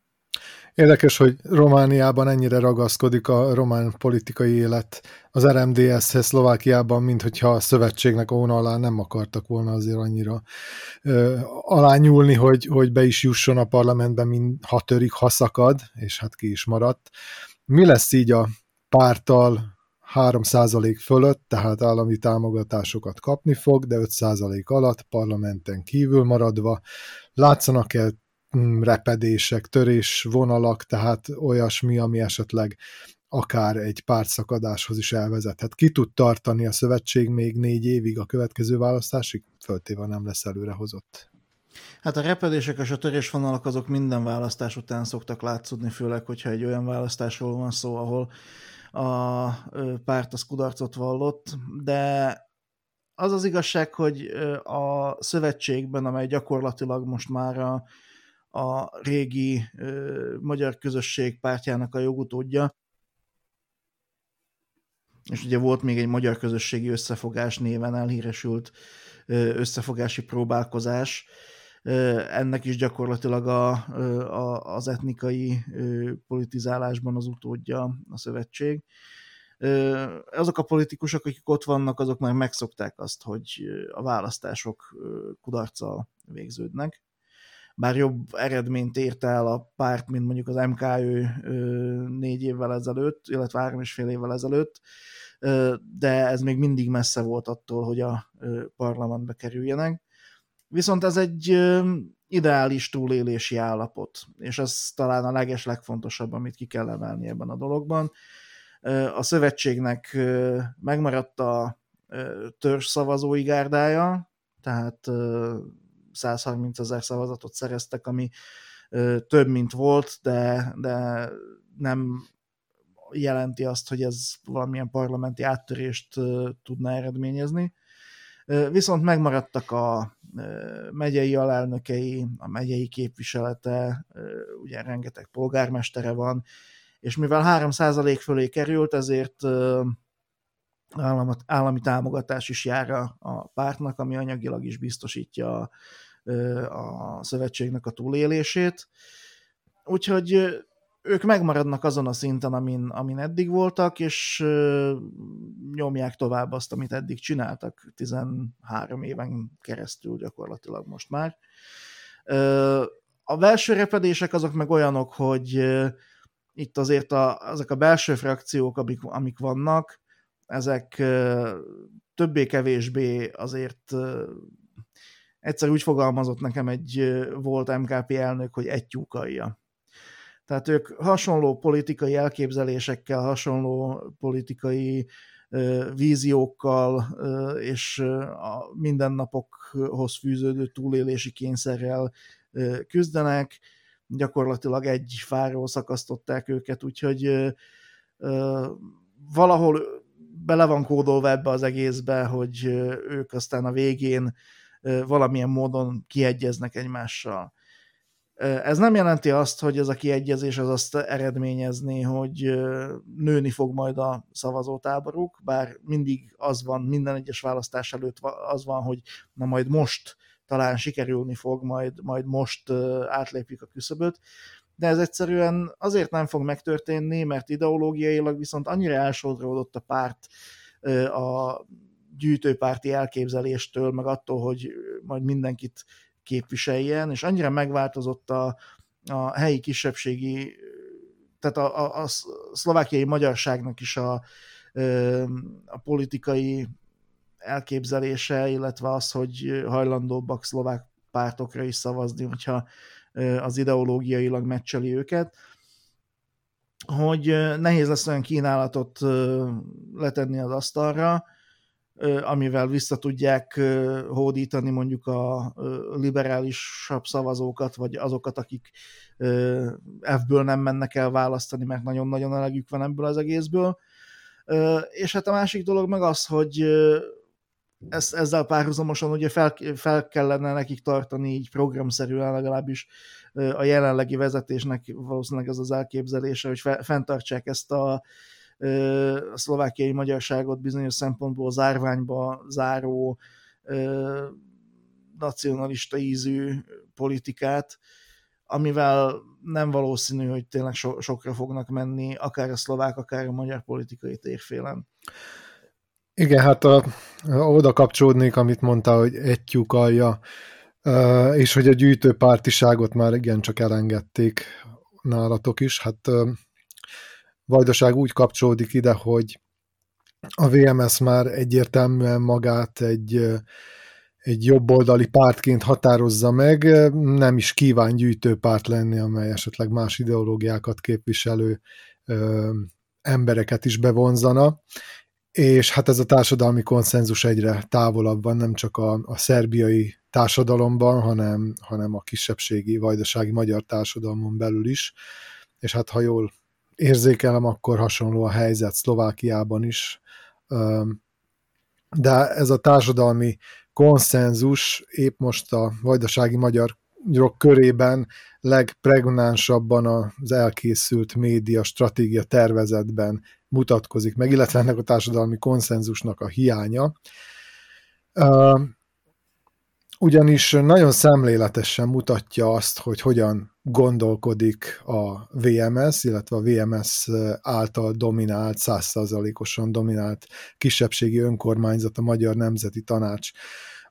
Érdekes, hogy Romániában ennyire ragaszkodik a román politikai élet az RMDS-hez Szlovákiában, mint hogyha a szövetségnek a alá nem akartak volna azért annyira ö, alányulni, hogy, hogy be is jusson a parlamentben, mint ha törik, ha szakad, és hát ki is maradt. Mi lesz így a pártal 3% fölött, tehát állami támogatásokat kapni fog, de 5% alatt parlamenten kívül maradva. Látszanak-e repedések, törés vonalak, tehát olyasmi, ami esetleg akár egy pártszakadáshoz is elvezethet. Ki tud tartani a szövetség még négy évig a következő választásig? Föltéve nem lesz előrehozott. Hát a repedések és a törésvonalak azok minden választás után szoktak látszódni, főleg, hogyha egy olyan választásról van szó, ahol a párt az kudarcot vallott, de az az igazság, hogy a szövetségben, amely gyakorlatilag most már a, a régi ö, magyar közösség pártjának a jogutódja, és ugye volt még egy magyar közösségi összefogás néven elhíresült összefogási próbálkozás, ennek is gyakorlatilag a, a, az etnikai politizálásban az utódja a szövetség. Azok a politikusok, akik ott vannak, azok már megszokták azt, hogy a választások kudarccal végződnek. Bár jobb eredményt ért el a párt, mint mondjuk az MKÖ négy évvel ezelőtt, illetve három és fél évvel ezelőtt, de ez még mindig messze volt attól, hogy a parlamentbe kerüljenek Viszont ez egy ideális túlélési állapot, és ez talán a leges legfontosabb, amit ki kell emelni ebben a dologban. A szövetségnek megmaradt a törzs szavazói gárdája, tehát 130 ezer szavazatot szereztek, ami több, mint volt, de, de nem jelenti azt, hogy ez valamilyen parlamenti áttörést tudna eredményezni. Viszont megmaradtak a megyei alelnökei, a megyei képviselete, ugye rengeteg polgármestere van, és mivel 3% fölé került, ezért állami támogatás is jár a pártnak, ami anyagilag is biztosítja a, a szövetségnek a túlélését. Úgyhogy ők megmaradnak azon a szinten, amin, amin eddig voltak, és nyomják tovább azt, amit eddig csináltak 13 éven keresztül gyakorlatilag most már. a belső repedések azok meg olyanok, hogy itt azért a, ezek a belső frakciók, amik, amik vannak, ezek többé-kevésbé azért egyszer úgy fogalmazott nekem egy volt MKP elnök, hogy egy tyúkalja. Tehát ők hasonló politikai elképzelésekkel, hasonló politikai víziókkal és a mindennapokhoz fűződő túlélési kényszerrel küzdenek. Gyakorlatilag egy fáról szakasztották őket, úgyhogy valahol bele van kódolva ebbe az egészbe, hogy ők aztán a végén valamilyen módon kiegyeznek egymással. Ez nem jelenti azt, hogy ez a kiegyezés az azt eredményezni, hogy nőni fog majd a szavazótáboruk, bár mindig az van, minden egyes választás előtt az van, hogy na majd most talán sikerülni fog, majd, majd most átlépjük a küszöböt, de ez egyszerűen azért nem fog megtörténni, mert ideológiailag viszont annyira elsodródott a párt a gyűjtőpárti elképzeléstől, meg attól, hogy majd mindenkit képviseljen, és annyira megváltozott a, a helyi kisebbségi, tehát a, a, a szlovákiai magyarságnak is a, a politikai elképzelése, illetve az, hogy hajlandóbbak szlovák pártokra is szavazni, hogyha az ideológiailag meccseli őket, hogy nehéz lesz olyan kínálatot letenni az asztalra, amivel vissza tudják hódítani mondjuk a liberálisabb szavazókat, vagy azokat, akik F-ből nem mennek el választani, mert nagyon-nagyon elegük van ebből az egészből. És hát a másik dolog meg az, hogy ezt, ezzel párhuzamosan ugye fel, fel kellene nekik tartani így programszerűen legalábbis a jelenlegi vezetésnek valószínűleg ez az elképzelése, hogy fe, fenntartsák ezt a, a szlovákiai magyarságot bizonyos szempontból zárványba záró nacionalista ízű politikát, amivel nem valószínű, hogy tényleg so- sokra fognak menni, akár a szlovák, akár a magyar politikai térfélen. Igen, hát a, oda kapcsolódnék, amit mondta, hogy egy alja, és hogy a gyűjtőpártiságot már igencsak elengedték nálatok is. Hát Vajdaság úgy kapcsolódik ide, hogy a VMS már egyértelműen magát egy, egy jobboldali pártként határozza meg, nem is kíván gyűjtőpárt lenni, amely esetleg más ideológiákat képviselő ö, embereket is bevonzana, és hát ez a társadalmi konszenzus egyre távolabb van, nem csak a, a szerbiai társadalomban, hanem, hanem a kisebbségi, vajdasági magyar társadalmon belül is, és hát ha jól érzékelem, akkor hasonló a helyzet Szlovákiában is, de ez a társadalmi konszenzus épp most a vajdasági magyar körében legpregnánsabban az elkészült média stratégia tervezetben mutatkozik meg, illetve ennek a társadalmi konszenzusnak a hiánya. Ugyanis nagyon szemléletesen mutatja azt, hogy hogyan gondolkodik a VMS, illetve a VMS által dominált, százszázalékosan dominált kisebbségi önkormányzat, a Magyar Nemzeti Tanács.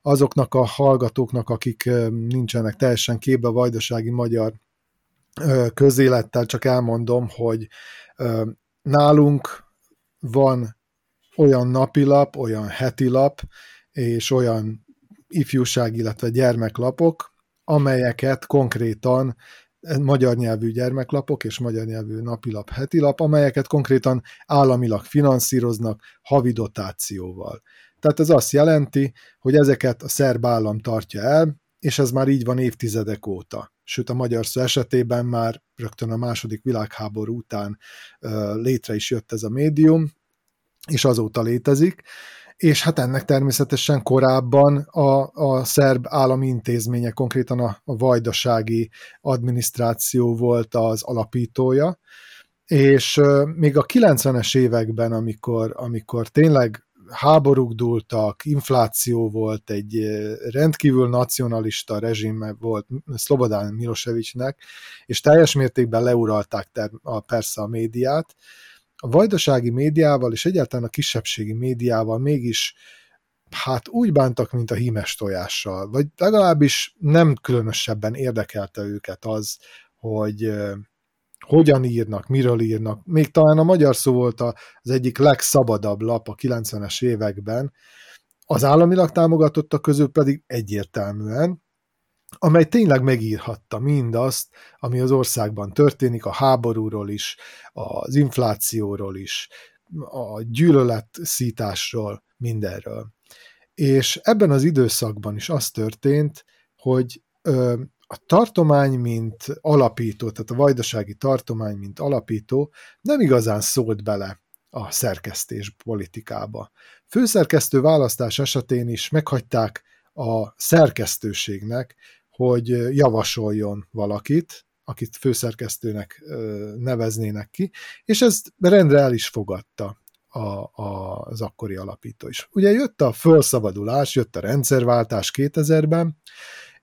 Azoknak a hallgatóknak, akik nincsenek teljesen képbe a vajdasági magyar közélettel, csak elmondom, hogy nálunk van olyan napilap, olyan hetilap, és olyan ifjúság, illetve gyermeklapok, amelyeket konkrétan magyar nyelvű gyermeklapok és magyar nyelvű napilap, hetilap, amelyeket konkrétan államilag finanszíroznak havi dotációval. Tehát ez azt jelenti, hogy ezeket a szerb állam tartja el, és ez már így van évtizedek óta. Sőt, a magyar szó esetében már rögtön a második világháború után létre is jött ez a médium, és azóta létezik, és hát ennek természetesen korábban a, a szerb állami intézménye, konkrétan a, a vajdasági adminisztráció volt az alapítója, és még a 90-es években, amikor, amikor tényleg háborúk dúltak, infláció volt, egy rendkívül nacionalista rezsim volt Szlobodán Milosevicsnek, és teljes mértékben leuralták ter- a, persze a médiát, a vajdasági médiával és egyáltalán a kisebbségi médiával mégis hát úgy bántak, mint a hímes tojással, vagy legalábbis nem különösebben érdekelte őket az, hogy hogyan írnak, miről írnak. Még talán a magyar szó volt az egyik legszabadabb lap a 90-es években, az államilag támogatottak közül pedig egyértelműen amely tényleg megírhatta mindazt, ami az országban történik, a háborúról is, az inflációról is, a gyűlöletszításról, mindenről. És ebben az időszakban is az történt, hogy a tartomány, mint alapító, tehát a vajdasági tartomány, mint alapító nem igazán szólt bele a szerkesztés politikába. Főszerkesztő választás esetén is meghagyták a szerkesztőségnek, hogy javasoljon valakit, akit főszerkesztőnek neveznének ki, és ezt rendre el is fogadta a, a, az akkori alapító is. Ugye jött a felszabadulás, jött a rendszerváltás 2000-ben,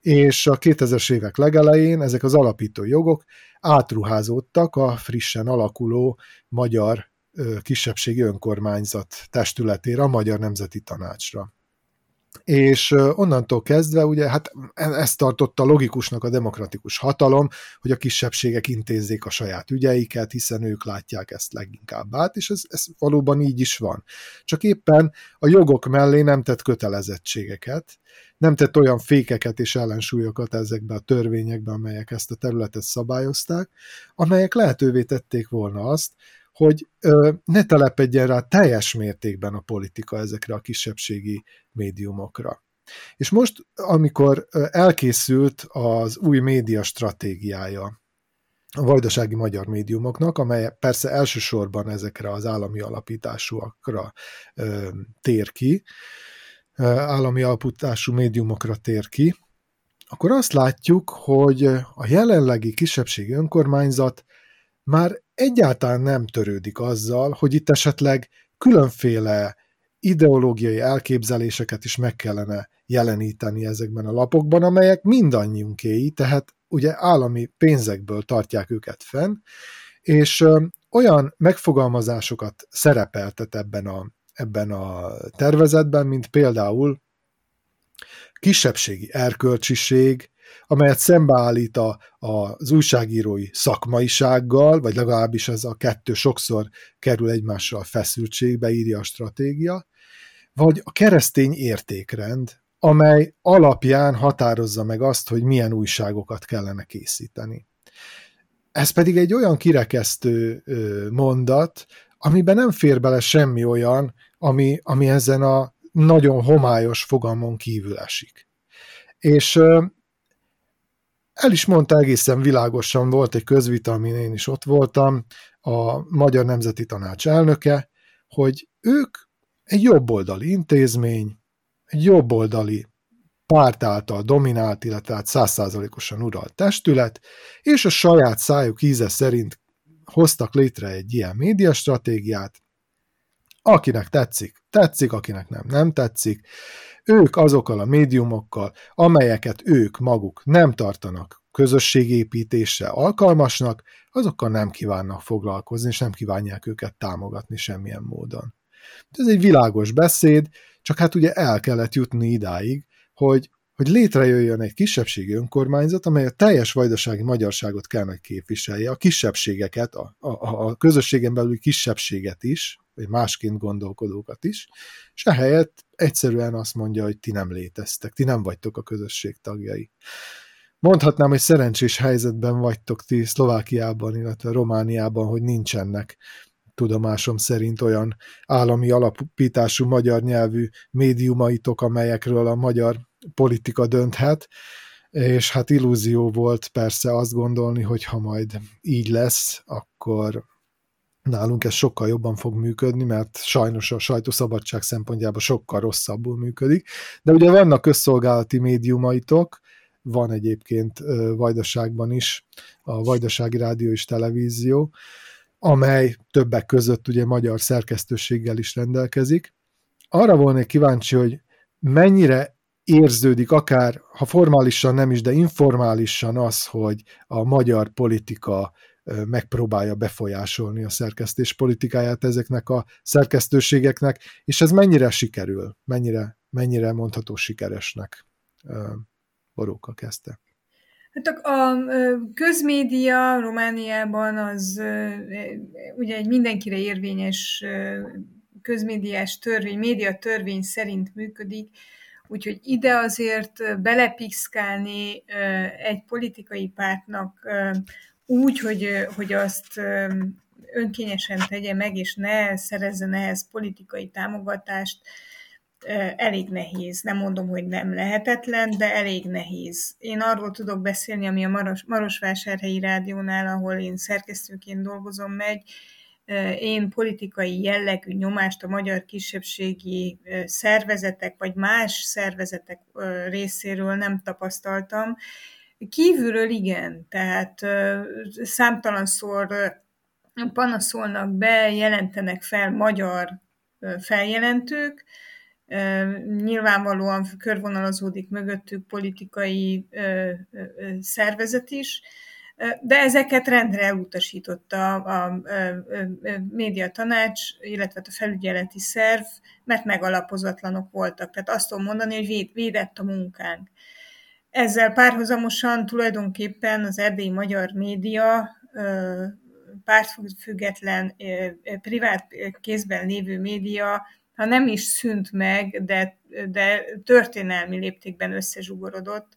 és a 2000-es évek legelején ezek az alapító jogok átruházódtak a frissen alakuló magyar kisebbségi önkormányzat testületére, a Magyar Nemzeti Tanácsra és onnantól kezdve ugye hát e, ezt tartotta logikusnak a demokratikus hatalom, hogy a kisebbségek intézzék a saját ügyeiket, hiszen ők látják ezt leginkább át, és ez, ez valóban így is van. Csak éppen a jogok mellé nem tett kötelezettségeket, nem tett olyan fékeket és ellensúlyokat ezekbe a törvényekbe, amelyek ezt a területet szabályozták, amelyek lehetővé tették volna azt, hogy ö, ne telepedjen rá teljes mértékben a politika ezekre a kisebbségi médiumokra. És most, amikor elkészült az új média stratégiája a vajdasági magyar médiumoknak, amely persze elsősorban ezekre az állami alapításúakra ö, tér ki, ö, állami alapítású médiumokra tér ki, akkor azt látjuk, hogy a jelenlegi kisebbségi önkormányzat már egyáltalán nem törődik azzal, hogy itt esetleg különféle ideológiai elképzeléseket is meg kellene jeleníteni ezekben a lapokban, amelyek mindannyiunkéi, tehát ugye állami pénzekből tartják őket fenn, és olyan megfogalmazásokat szerepeltet ebben a, ebben a tervezetben, mint például kisebbségi erkölcsiség, amelyet szembeállít a, az újságírói szakmaisággal, vagy legalábbis ez a kettő sokszor kerül egymással feszültségbe, írja a stratégia, vagy a keresztény értékrend, amely alapján határozza meg azt, hogy milyen újságokat kellene készíteni. Ez pedig egy olyan kirekesztő mondat, amiben nem fér bele semmi olyan, ami, ami ezen a nagyon homályos fogalmon kívül esik. És el is mondta egészen világosan, volt egy közvita, amin én is ott voltam, a Magyar Nemzeti Tanács elnöke, hogy ők egy jobboldali intézmény, egy jobboldali párt által dominált, illetve hát százszázalékosan uralt testület, és a saját szájuk íze szerint hoztak létre egy ilyen médiastratégiát, akinek tetszik, tetszik, akinek nem, nem tetszik. Ők azokkal a médiumokkal, amelyeket ők maguk nem tartanak közösségépítésre alkalmasnak, azokkal nem kívánnak foglalkozni, és nem kívánják őket támogatni semmilyen módon. Ez egy világos beszéd, csak hát ugye el kellett jutni idáig, hogy, hogy létrejöjjön egy kisebbségi önkormányzat, amely a teljes vajdasági magyarságot kell, hogy a kisebbségeket, a, a, a közösségen belüli kisebbséget is, vagy másként gondolkodókat is, és ehelyett egyszerűen azt mondja, hogy ti nem léteztek, ti nem vagytok a közösség tagjai. Mondhatnám, hogy szerencsés helyzetben vagytok ti Szlovákiában, illetve Romániában, hogy nincsenek tudomásom szerint olyan állami alapítású magyar nyelvű médiumaitok, amelyekről a magyar politika dönthet, és hát illúzió volt persze azt gondolni, hogy ha majd így lesz, akkor nálunk ez sokkal jobban fog működni, mert sajnos a sajtószabadság szempontjából sokkal rosszabbul működik. De ugye vannak közszolgálati médiumaitok, van egyébként Vajdaságban is, a Vajdasági Rádió és Televízió, amely többek között ugye magyar szerkesztőséggel is rendelkezik. Arra volnék kíváncsi, hogy mennyire érződik akár, ha formálisan nem is, de informálisan az, hogy a magyar politika megpróbálja befolyásolni a szerkesztés politikáját ezeknek a szerkesztőségeknek, és ez mennyire sikerül, mennyire, mennyire mondható sikeresnek. Boróka kezdte. Hát a közmédia Romániában az ugye egy mindenkire érvényes közmédiás törvény, média törvény szerint működik, úgyhogy ide azért belepikszkálni egy politikai pártnak úgy, hogy, hogy azt önkényesen tegye meg, és ne szerezzen ehhez politikai támogatást, elég nehéz. Nem mondom, hogy nem lehetetlen, de elég nehéz. Én arról tudok beszélni, ami a Maros, Marosvásárhelyi Rádiónál, ahol én szerkesztőként dolgozom meg, én politikai jellegű nyomást a magyar kisebbségi szervezetek vagy más szervezetek részéről nem tapasztaltam. Kívülről igen, tehát számtalanszor panaszolnak be, jelentenek fel magyar feljelentők, Nyilvánvalóan körvonalazódik mögöttük politikai szervezet is, de ezeket rendre elutasította a, média tanács, illetve a felügyeleti szerv, mert megalapozatlanok voltak. Tehát azt tudom mondani, hogy véd, védett a munkánk. Ezzel párhuzamosan tulajdonképpen az erdélyi magyar média pártfüggetlen, privát kézben lévő média, ha nem is szűnt meg, de, de történelmi léptékben összezsugorodott.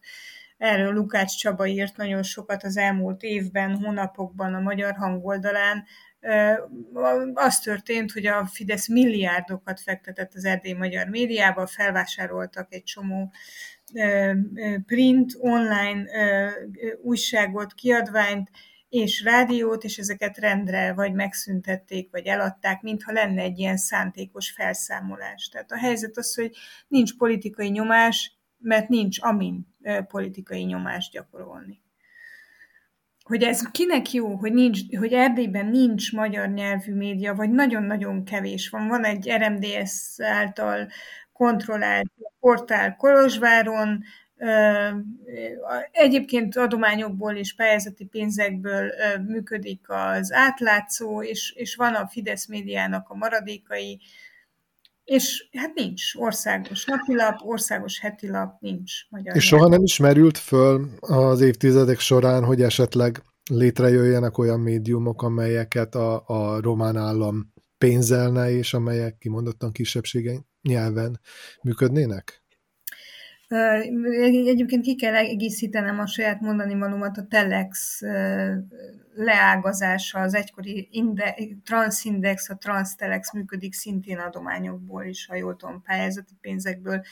Erről Lukács Csaba írt nagyon sokat az elmúlt évben, hónapokban a magyar hangoldalán. Az történt, hogy a Fidesz milliárdokat fektetett az erdély magyar médiába, felvásároltak egy csomó print, online újságot, kiadványt, és rádiót, és ezeket rendre vagy megszüntették, vagy eladták, mintha lenne egy ilyen szántékos felszámolás. Tehát a helyzet az, hogy nincs politikai nyomás, mert nincs amin politikai nyomást gyakorolni. Hogy ez kinek jó, hogy, nincs, hogy Erdélyben nincs magyar nyelvű média, vagy nagyon-nagyon kevés van. Van egy RMDS által kontrollált portál Kolozsváron, Egyébként adományokból és pályázati pénzekből működik az átlátszó, és, és van a Fidesz médiának a maradékai, és hát nincs országos napilap, országos hetilap, nincs magyar. És soha nem is merült föl az évtizedek során, hogy esetleg létrejöjjenek olyan médiumok, amelyeket a, a román állam pénzelne, és amelyek kimondottan kisebbsége nyelven működnének? Egyébként ki kell egészítenem a saját mondani valómat, a Telex leágazása, az egykori inde, Transindex, a Transtelex működik szintén adományokból is, ha jól tudom, pályázati pénzekből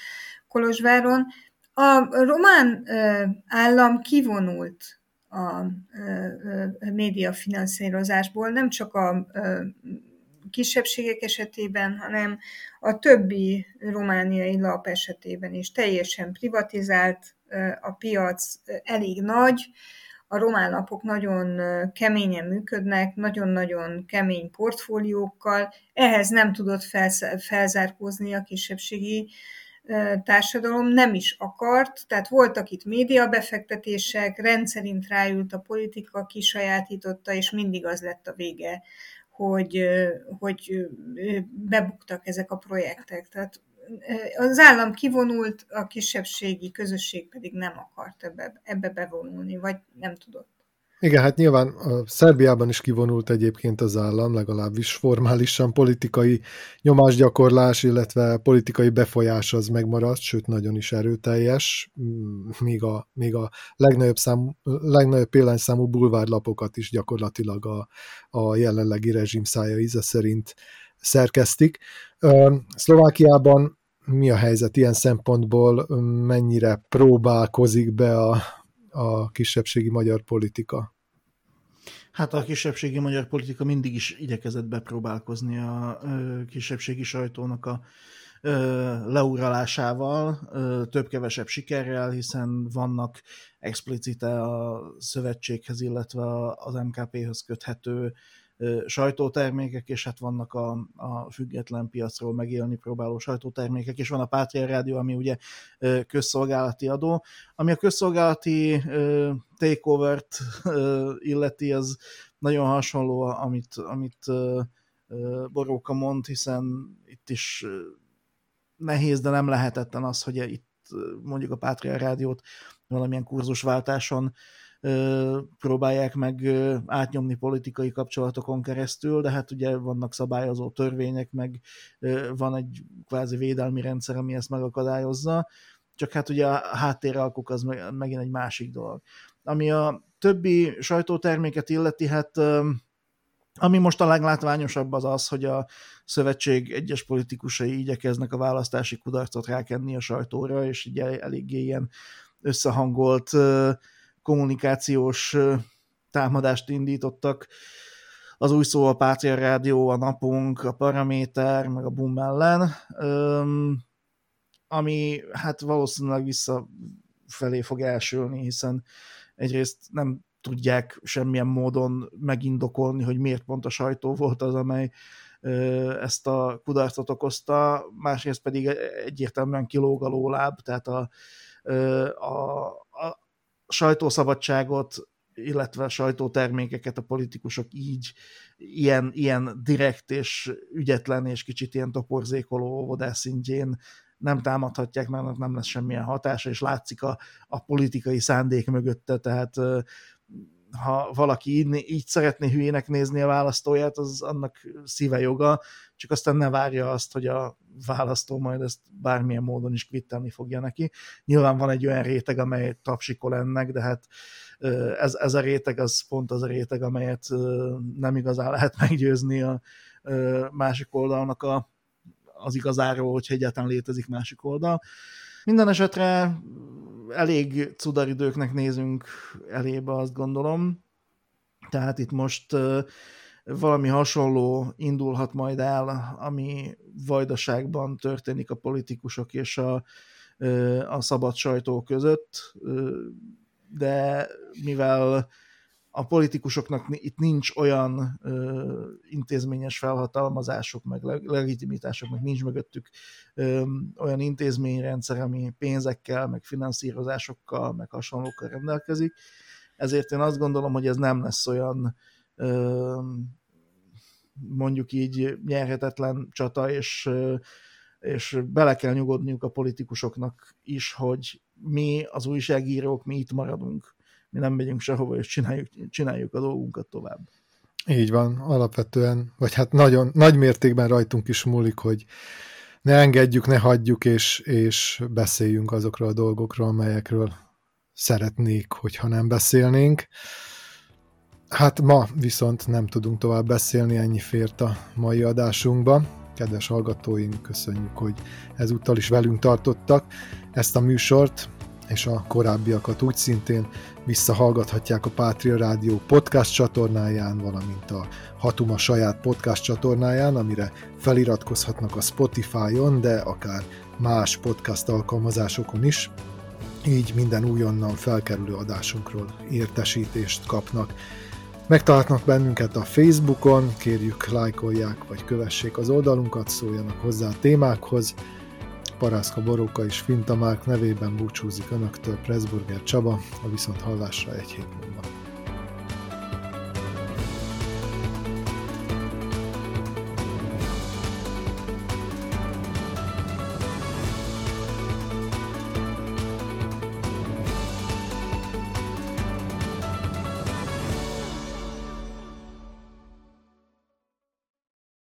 Kolozsváron. A román állam kivonult a média finanszírozásból, nem csak a kisebbségek esetében, hanem a többi romániai lap esetében is. Teljesen privatizált, a piac elég nagy, a román lapok nagyon keményen működnek, nagyon-nagyon kemény portfóliókkal, ehhez nem tudott felzárkózni a kisebbségi társadalom, nem is akart, tehát voltak itt médiabefektetések, rendszerint ráült a politika, kisajátította, és mindig az lett a vége hogy, hogy bebuktak ezek a projektek. Tehát az állam kivonult, a kisebbségi közösség pedig nem akart ebbe, ebbe bevonulni, vagy nem tudott. Igen, hát nyilván a Szerbiában is kivonult egyébként az állam, legalábbis formálisan politikai nyomásgyakorlás, illetve politikai befolyás az megmaradt, sőt nagyon is erőteljes, míg a, míg a legnagyobb, szám, legnagyobb példányszámú bulvárlapokat is gyakorlatilag a, a jelenlegi rezsim szája íze szerint szerkesztik. Szlovákiában mi a helyzet ilyen szempontból, mennyire próbálkozik be a, a kisebbségi magyar politika? Hát a kisebbségi magyar politika mindig is igyekezett bepróbálkozni a kisebbségi sajtónak a leuralásával, több-kevesebb sikerrel, hiszen vannak explicite a szövetséghez, illetve az MKP-höz köthető sajtótermékek, és hát vannak a, a független piacról megélni próbáló sajtótermékek, és van a Pátria Rádió, ami ugye közszolgálati adó. Ami a közszolgálati takeover-t illeti, az nagyon hasonló, amit, amit Boróka mond, hiszen itt is nehéz, de nem lehetetlen az, hogy itt mondjuk a Pátria Rádiót valamilyen kurzusváltáson próbálják meg átnyomni politikai kapcsolatokon keresztül, de hát ugye vannak szabályozó törvények, meg van egy kvázi védelmi rendszer, ami ezt megakadályozza, csak hát ugye a háttéralkuk az megint egy másik dolog. Ami a többi sajtóterméket illeti, hát ami most a leglátványosabb az az, hogy a szövetség egyes politikusai igyekeznek a választási kudarcot rákenni a sajtóra, és ugye eléggé ilyen összehangolt kommunikációs támadást indítottak. Az új szó a Pátria Rádió, a Napunk, a Paraméter, meg a Boom ellen, ami hát valószínűleg visszafelé fog elsülni, hiszen egyrészt nem tudják semmilyen módon megindokolni, hogy miért pont a sajtó volt az, amely ezt a kudarcot okozta, másrészt pedig egyértelműen kilóg a lóláb, tehát a, a sajtószabadságot, illetve sajtótermékeket a politikusok így ilyen, ilyen direkt és ügyetlen és kicsit ilyen toporzékoló óvodás szintjén nem támadhatják, mert nem lesz semmilyen hatása, és látszik a, a politikai szándék mögötte, tehát ha valaki így, így szeretné hülyének nézni a választóját, az annak szíve joga, csak aztán ne várja azt, hogy a választó majd ezt bármilyen módon is kvittelni fogja neki. Nyilván van egy olyan réteg, amely tapsikol ennek, de hát ez, ez a réteg az pont az a réteg, amelyet nem igazán lehet meggyőzni a másik oldalnak a, az igazáról, hogyha egyáltalán létezik másik oldal. Minden esetre elég cudaridőknek nézünk elébe, azt gondolom. Tehát itt most valami hasonló indulhat majd el, ami vajdaságban történik a politikusok és a, a szabad sajtó között, de mivel a politikusoknak itt nincs olyan ö, intézményes felhatalmazások, meg legitimitások, meg nincs mögöttük ö, olyan intézményrendszer, ami pénzekkel, meg finanszírozásokkal, meg hasonlókkal rendelkezik. Ezért én azt gondolom, hogy ez nem lesz olyan ö, mondjuk így nyerhetetlen csata, és, és bele kell nyugodniuk a politikusoknak is, hogy mi az újságírók, mi itt maradunk mi nem megyünk sehova, és csináljuk, csináljuk a dolgunkat tovább. Így van, alapvetően, vagy hát nagyon, nagy mértékben rajtunk is múlik, hogy ne engedjük, ne hagyjuk, és, és beszéljünk azokról a dolgokról, amelyekről szeretnék, hogyha nem beszélnénk. Hát ma viszont nem tudunk tovább beszélni, ennyi fért a mai adásunkba. Kedves hallgatóink, köszönjük, hogy ezúttal is velünk tartottak ezt a műsort és a korábbiakat úgy szintén visszahallgathatják a Pátria Rádió podcast csatornáján, valamint a Hatuma saját podcast csatornáján, amire feliratkozhatnak a Spotify-on, de akár más podcast alkalmazásokon is, így minden újonnan felkerülő adásunkról értesítést kapnak. Megtalálhatnak bennünket a Facebookon, kérjük lájkolják vagy kövessék az oldalunkat, szóljanak hozzá a témákhoz, Parászka Boróka és Fintamák nevében búcsúzik Önöktől Pressburger Csaba, a viszont hallásra egy hét múlva.